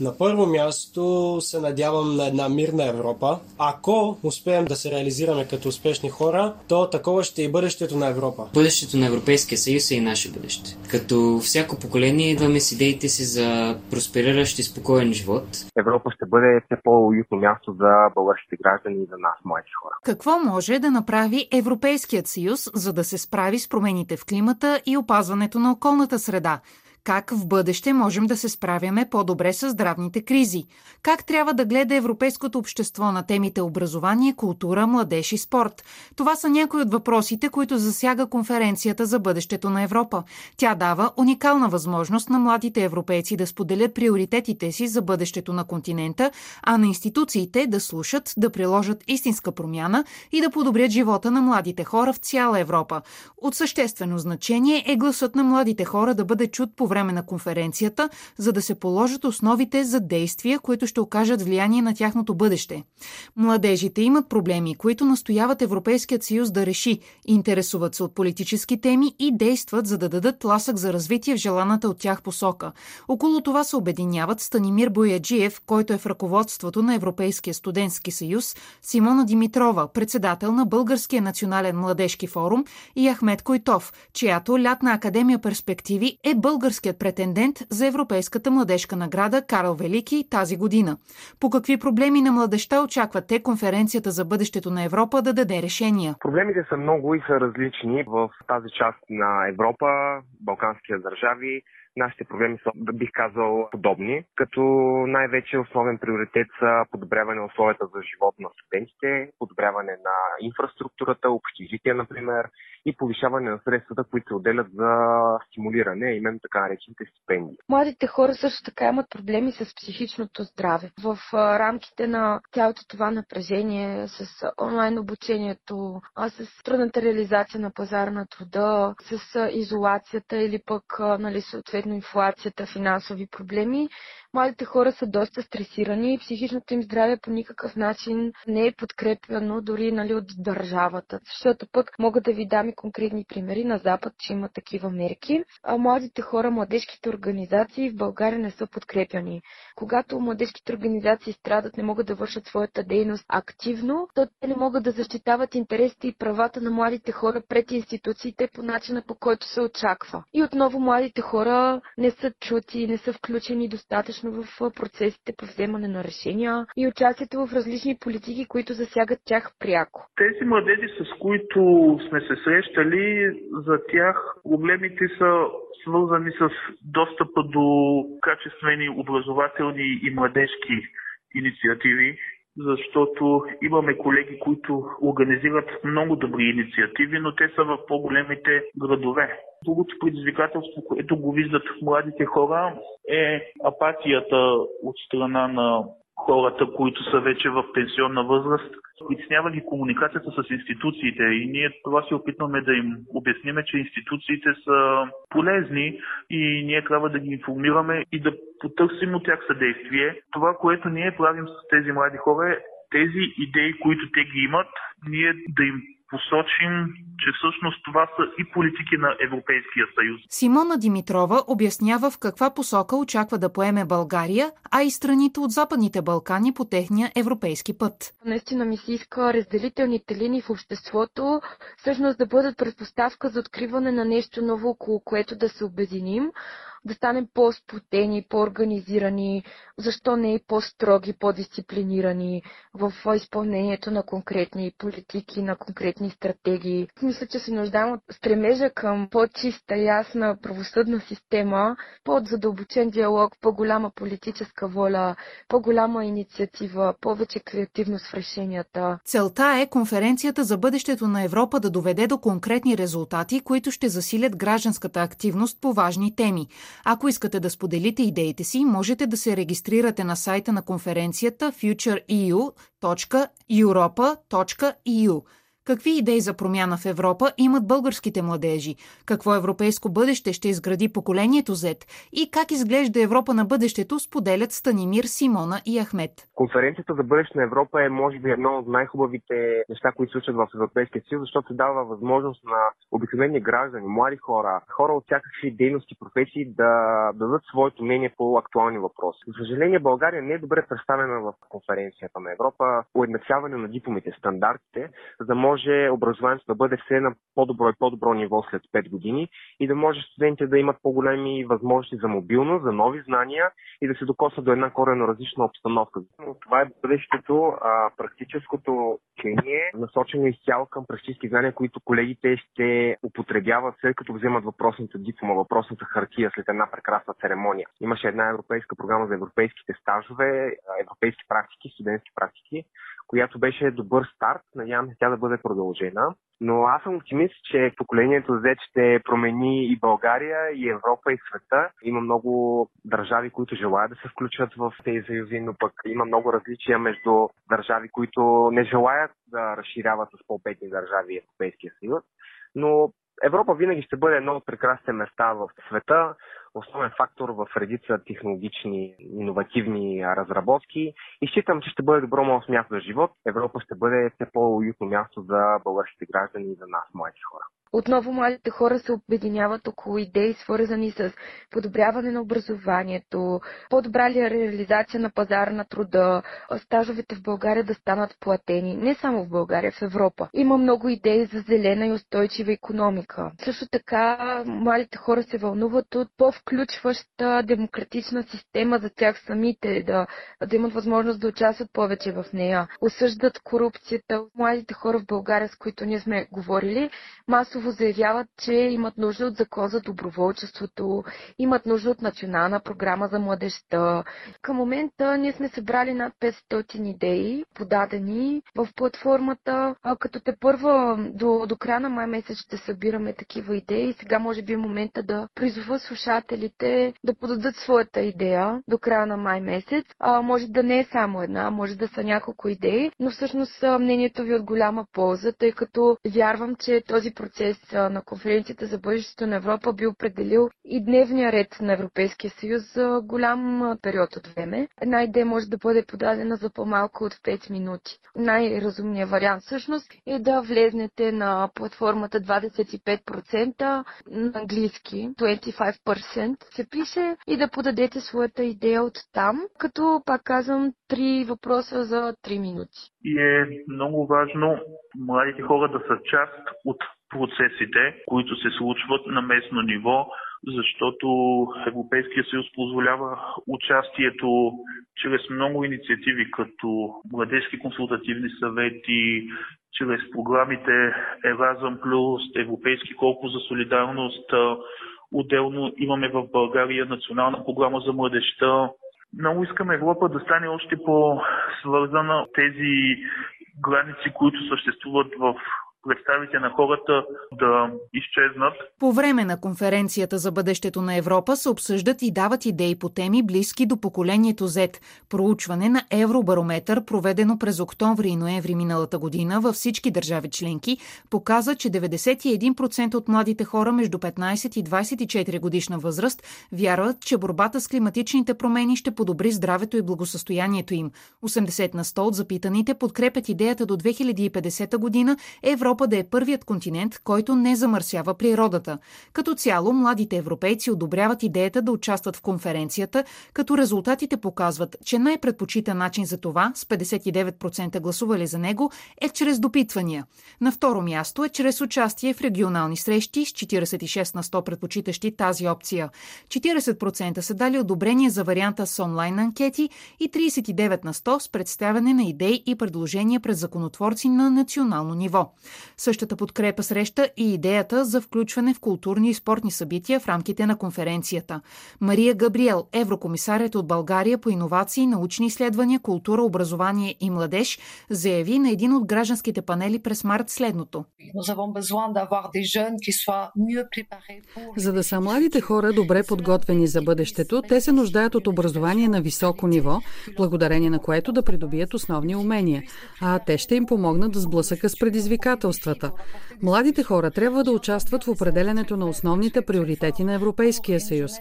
На първо място се надявам на една мирна Европа. Ако успеем да се реализираме като успешни хора, то такова ще е и бъдещето на Европа. Бъдещето на Европейския съюз е и наше бъдеще. Като всяко поколение идваме с идеите си за проспериращ и спокоен живот. Европа ще бъде все по-уютно място за българските граждани и за нас, млади хора. Какво може да направи Европейският съюз, за да се справи с промените в климата и опазването на околната среда? Как в бъдеще можем да се справяме по-добре с здравните кризи? Как трябва да гледа европейското общество на темите образование, култура, младеж и спорт? Това са някои от въпросите, които засяга конференцията за бъдещето на Европа. Тя дава уникална възможност на младите европейци да споделят приоритетите си за бъдещето на континента, а на институциите да слушат, да приложат истинска промяна и да подобрят живота на младите хора в цяла Европа. От съществено значение е гласът на младите хора да бъде чут по време на конференцията, за да се положат основите за действия, които ще окажат влияние на тяхното бъдеще. Младежите имат проблеми, които настояват Европейският съюз да реши, интересуват се от политически теми и действат, за да дадат тласък за развитие в желаната от тях посока. Около това се обединяват Станимир Бояджиев, който е в ръководството на Европейския студентски съюз, Симона Димитрова, председател на Българския национален младежки форум и Ахмед Койтов, чиято лятна академия перспективи е българският претендент за Европейската младежка награда Карл Велики тази година. По какви проблеми на младеща очакват те конференцията за бъдещето на Европа да даде решения? Проблемите са много и са различни в тази част на Европа, Балканския държави. Нашите проблеми са, бих казал, подобни, като най-вече основен приоритет са подобряване на условията за живот на студентите, подобряване на инфраструктурата, общежития, например, и повишаване на средствата, които се отделят за стимулиране, именно така наречените стипендии. Младите хора също така имат проблеми с психичното здраве. В рамките на цялото това напрежение с онлайн обучението, с трудната реализация на пазара на труда, с изолацията или пък нали, съответно инфлацията, финансови проблеми, младите хора са доста стресирани и психичното им здраве по никакъв начин не е подкрепяно дори нали, от държавата. Защото пък мога да ви дам и конкретни примери на Запад, че има такива мерки. А младите хора, младежките организации в България не са подкрепяни. Когато младежките организации страдат, не могат да вършат своята дейност активно, то те не могат да защитават интересите и правата на младите хора пред институциите по начина по който се очаква. И отново младите хора не са чути, не са включени достатъчно в процесите по вземане на решения и участието в различни политики, които засягат тях пряко. Тези младежи, с които сме се срещали, за тях проблемите са свързани с достъпа до качествени образователни и младежки инициативи, защото имаме колеги, които организират много добри инициативи, но те са в по-големите градове. Другото предизвикателство, което го виждат младите хора, е апатията от страна на хората, които са вече в пенсионна възраст. Притеснява ги комуникацията с институциите и ние това се опитваме да им обясниме, че институциите са полезни и ние трябва да ги информираме и да потърсим от тях съдействие. Това, което ние правим с тези млади хора е тези идеи, които те ги имат, ние да им посочим, че всъщност това са и политики на Европейския съюз. Симона Димитрова обяснява в каква посока очаква да поеме България, а и страните от Западните Балкани по техния европейски път. Наистина ми се иска разделителните линии в обществото всъщност да бъдат предпоставка за откриване на нещо ново, около което да се обединим, да станем по-сплотени, по-организирани, защо не и по-строги, по-дисциплинирани в изпълнението на конкретни политики, на конкретни стратегии. Мисля, че се нуждаем от стремежа към по-чиста, ясна правосъдна система, по-задълбочен диалог, по-голяма политическа воля, по-голяма инициатива, повече креативност в решенията. Целта е конференцията за бъдещето на Европа да доведе до конкретни резултати, които ще засилят гражданската активност по важни теми. Ако искате да споделите идеите си, можете да се регистрирате на сайта на конференцията futureeu.europa.eu. Какви идеи за промяна в Европа имат българските младежи? Какво европейско бъдеще ще изгради поколението Z? И как изглежда Европа на бъдещето, споделят Станимир, Симона и Ахмет. Конференцията за бъдеще на Европа е, може би, едно от най-хубавите неща, които случват в Европейския съюз, защото дава възможност на обикновени граждани, млади хора, хора от всякакви дейности, професии да дадат своето мнение по актуални въпроси. За съжаление, България не е добре представена в конференцията на Европа. Уеднаквяване на дипломите, стандартите, за да може може образованието да бъде все на по-добро и по-добро ниво след 5 години и да може студентите да имат по-големи възможности за мобилност, за нови знания и да се докосват до една корено различна обстановка. Но това е бъдещето, а практическото учение, насочено изцяло към практически знания, които колегите ще употребяват след като вземат въпросната диплома, въпросната хартия след една прекрасна церемония. Имаше една европейска програма за европейските стажове, европейски практики, студентски практики, която беше добър старт. Надявам се тя да бъде продължена. Но аз съм оптимист, че поколението Z ще промени и България, и Европа, и света. Има много държави, които желаят да се включат в тези съюзи, но пък има много различия между държави, които не желаят да разширяват с по-бедни държави Европейския съюз. Но Европа винаги ще бъде едно от прекрасните места в света основен фактор в редица технологични, иновативни разработки и считам, че ще бъде добро моят място за живот. Европа ще бъде все по-уютно място за българските граждани и за нас, млади хора. Отново младите хора се обединяват около идеи, свързани с подобряване на образованието, по-добра ли реализация на пазара на труда, стажовете в България да станат платени. Не само в България, в Европа. Има много идеи за зелена и устойчива економика. Също така, младите хора се вълнуват от по-включваща демократична система за тях самите, да, да имат възможност да участват повече в нея. Осъждат корупцията. Младите хора в България, с които ние сме говорили, масово масово заявяват, че имат нужда от закон за доброволчеството, имат нужда от национална програма за младеща. Към момента ние сме събрали над 500 идеи, подадени в платформата, като те първа до, до края на май месец ще събираме такива идеи. Сега може би е момента да призова слушателите да подадат своята идея до края на май месец. А, може да не е само една, може да са няколко идеи, но всъщност мнението ви е от голяма полза, тъй като вярвам, че този процес процес на конференцията за бъдещето на Европа би определил и дневния ред на Европейския съюз за голям период от време. Една идея може да бъде подадена за по-малко от 5 минути. Най-разумният вариант всъщност е да влезнете на платформата 25% на английски, 25% се пише и да подадете своята идея от там, като пак казвам три въпроса за 3 минути. И е много важно младите хора да са част от процесите, които се случват на местно ниво, защото Европейския съюз позволява участието чрез много инициативи, като младежки консултативни съвети, чрез програмите Еразъм Плюс, Европейски колко за солидарност. Отделно имаме в България национална програма за младеща. Много искаме Европа да стане още по-свързана тези граници, които съществуват в представите на хората да изчезнат. По време на конференцията за бъдещето на Европа се обсъждат и дават идеи по теми близки до поколението Z. Проучване на Евробарометър, проведено през октомври и ноември миналата година във всички държави членки, показа, че 91% от младите хора между 15 и 24 годишна възраст вярват, че борбата с климатичните промени ще подобри здравето и благосъстоянието им. 80 на 100 от запитаните подкрепят идеята до 2050 година Европа Европа да е първият континент, който не замърсява природата. Като цяло, младите европейци одобряват идеята да участват в конференцията, като резултатите показват, че най-предпочитан начин за това, с 59% гласували за него, е чрез допитвания. На второ място е чрез участие в регионални срещи с 46 на 100 предпочитащи тази опция. 40% са дали одобрение за варианта с онлайн анкети и 39 на 100 с представяне на идеи и предложения пред законотворци на национално ниво. Същата подкрепа среща и идеята за включване в културни и спортни събития в рамките на конференцията. Мария Габриел, еврокомисарят от България по иновации, научни изследвания, култура, образование и младеж, заяви на един от гражданските панели през март следното. За да са младите хора добре подготвени за бъдещето, те се нуждаят от образование на високо ниво, благодарение на което да придобият основни умения, а те ще им помогнат да сблъсъка с предизвикателствата. Младите хора трябва да участват в определенето на основните приоритети на Европейския съюз.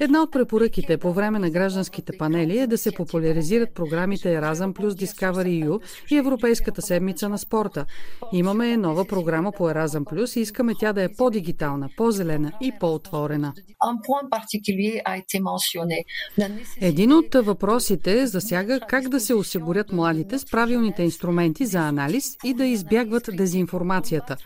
Една от препоръките по време на гражданските панели е да се популяризират програмите Erasmus плюс Discovery EU и Европейската седмица на спорта. Имаме нова програма по Erasmus плюс и искаме тя да е по-дигитална, по-зелена и по-отворена. Един от въпросите засяга как да се осигурят младите с правилните инструменти за анализ и да избягват дезинформацията.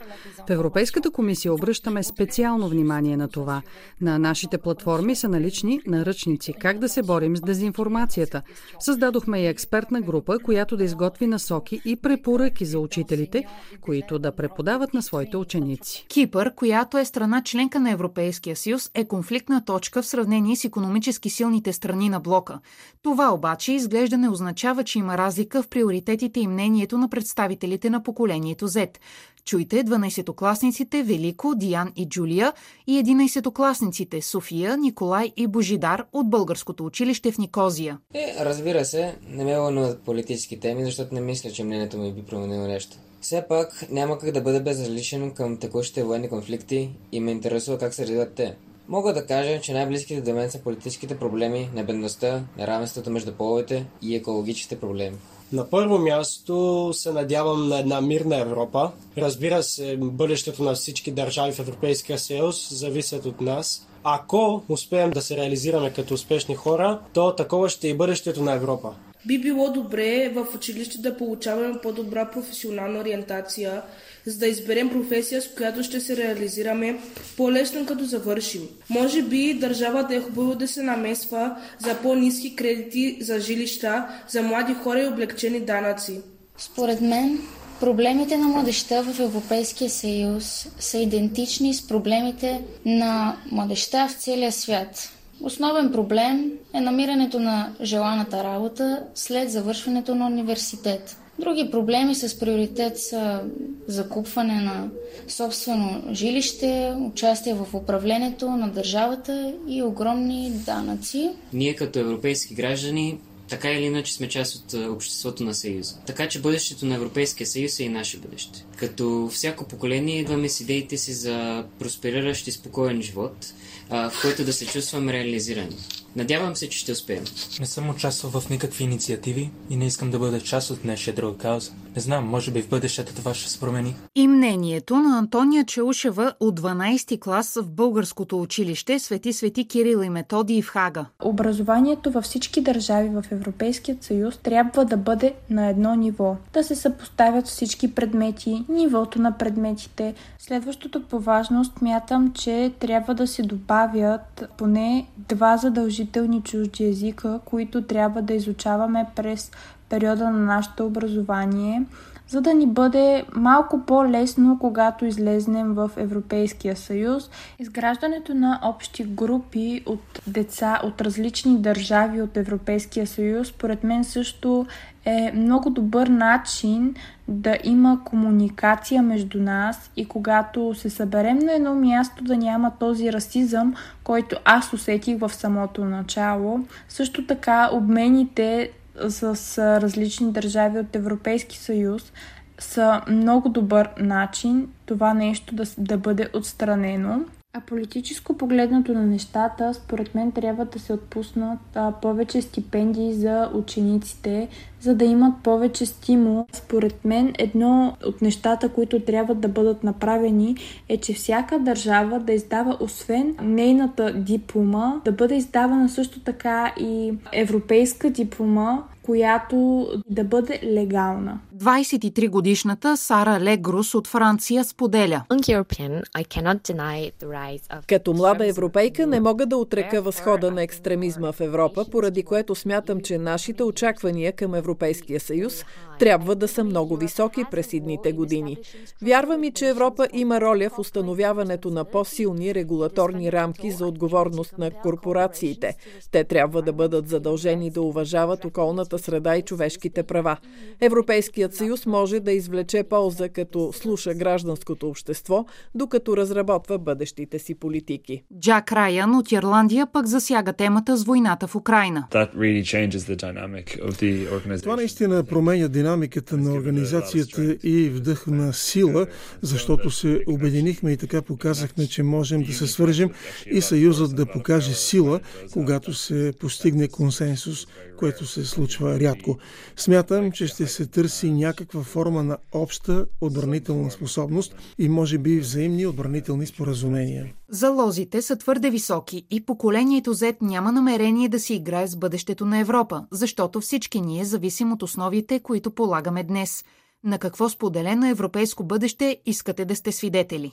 В Европейската комисия обръщаме специално внимание на това. На нашите платформи са налични наръчници как да се борим с дезинформацията. Създадохме и експертна група, която да изготви насоки и препоръки за учителите, които да преподават на своите ученици. Кипър, която е страна членка на Европейския съюз, е конфликтна точка в сравнение с економически силните страни на блока. Това обаче изглежда не означава, че има разлика в приоритетите и мнението на представителите на поколението Z. Чуйте 12-класниците Велико, Диан и Джулия и 11-класниците София, Николай и Божидар от българското училище в Никозия. Е, разбира се, не ме вълнуват политически теми, защото не мисля, че мнението ми би променило нещо. Все пак няма как да бъда безразличен към текущите военни конфликти и ме интересува как се развиват те. Мога да кажа, че най-близките до мен са политическите проблеми на бедността, неравенството между половете и екологичните проблеми. На първо място се надявам на една мирна Европа. Разбира се, бъдещето на всички държави в Европейския съюз зависят от нас. Ако успеем да се реализираме като успешни хора, то такова ще е и бъдещето на Европа. Би било добре в училище да получаваме по-добра професионална ориентация, за да изберем професия, с която ще се реализираме по-лесно като завършим. Може би държавата е хубаво да се намесва за по-низки кредити за жилища, за млади хора и облегчени данъци. Според мен, Проблемите на младеща в Европейския съюз са идентични с проблемите на младеща в целия свят. Основен проблем е намирането на желаната работа след завършването на университет. Други проблеми с приоритет са закупване на собствено жилище, участие в управлението на държавата и огромни данъци. Ние като европейски граждани така или иначе сме част от обществото на Съюза. Така че бъдещето на Европейския съюз е и наше бъдеще. Като всяко поколение идваме с идеите си за проспериращ и спокоен живот, в който да се чувствам реализирани. Надявам се, че ще успеем. Не съм участвал в никакви инициативи и не искам да бъда част от днешния друга кауза. Не знам, може би в бъдещето това ще се промени. И мнението на Антония Челушева от 12 клас в българското училище Свети Свети Кирил и Методи в Хага. Образованието във всички държави в Европейският съюз трябва да бъде на едно ниво. Да се съпоставят всички предмети, нивото на предметите. Следващото по важност мятам, че трябва да се добавят поне два задължителни чужди езика, които трябва да изучаваме през периода на нашето образование, за да ни бъде малко по-лесно, когато излезнем в Европейския съюз. Изграждането на общи групи от деца от различни държави от Европейския съюз, според мен също е много добър начин да има комуникация между нас и когато се съберем на едно място да няма този расизъм, който аз усетих в самото начало. Също така обмените с различни държави от Европейски съюз са много добър начин това нещо да, да бъде отстранено. А политическо погледнато на нещата, според мен трябва да се отпуснат а, повече стипендии за учениците, за да имат повече стимул. Според мен едно от нещата, които трябва да бъдат направени е, че всяка държава да издава освен нейната диплома, да бъде издавана също така и европейска диплома, която да бъде легална. 23-годишната Сара Легрус от Франция споделя. Като млада европейка не мога да отрека възхода на екстремизма в Европа, поради което смятам, че нашите очаквания към Европейския съюз трябва да са много високи през идните години. Вярвам и, че Европа има роля в установяването на по-силни регулаторни рамки за отговорност на корпорациите. Те трябва да бъдат задължени да уважават околната среда и човешките права. Европейският съюз може да извлече полза, като слуша гражданското общество, докато разработва бъдещите си политики. Джак Райан от Ирландия пък засяга темата с войната в Украина. Това наистина променя динамиката на организацията и вдъхна сила, защото се обединихме и така показахме, че можем да се свържем и съюзът да покаже сила, когато се постигне консенсус, което се случва рядко. Смятам, че ще се търси някаква форма на обща отбранителна способност и може би взаимни отбранителни споразумения. Залозите са твърде високи и поколението Z няма намерение да си играе с бъдещето на Европа, защото всички ние зависим от основите, които полагаме днес. На какво споделено европейско бъдеще искате да сте свидетели?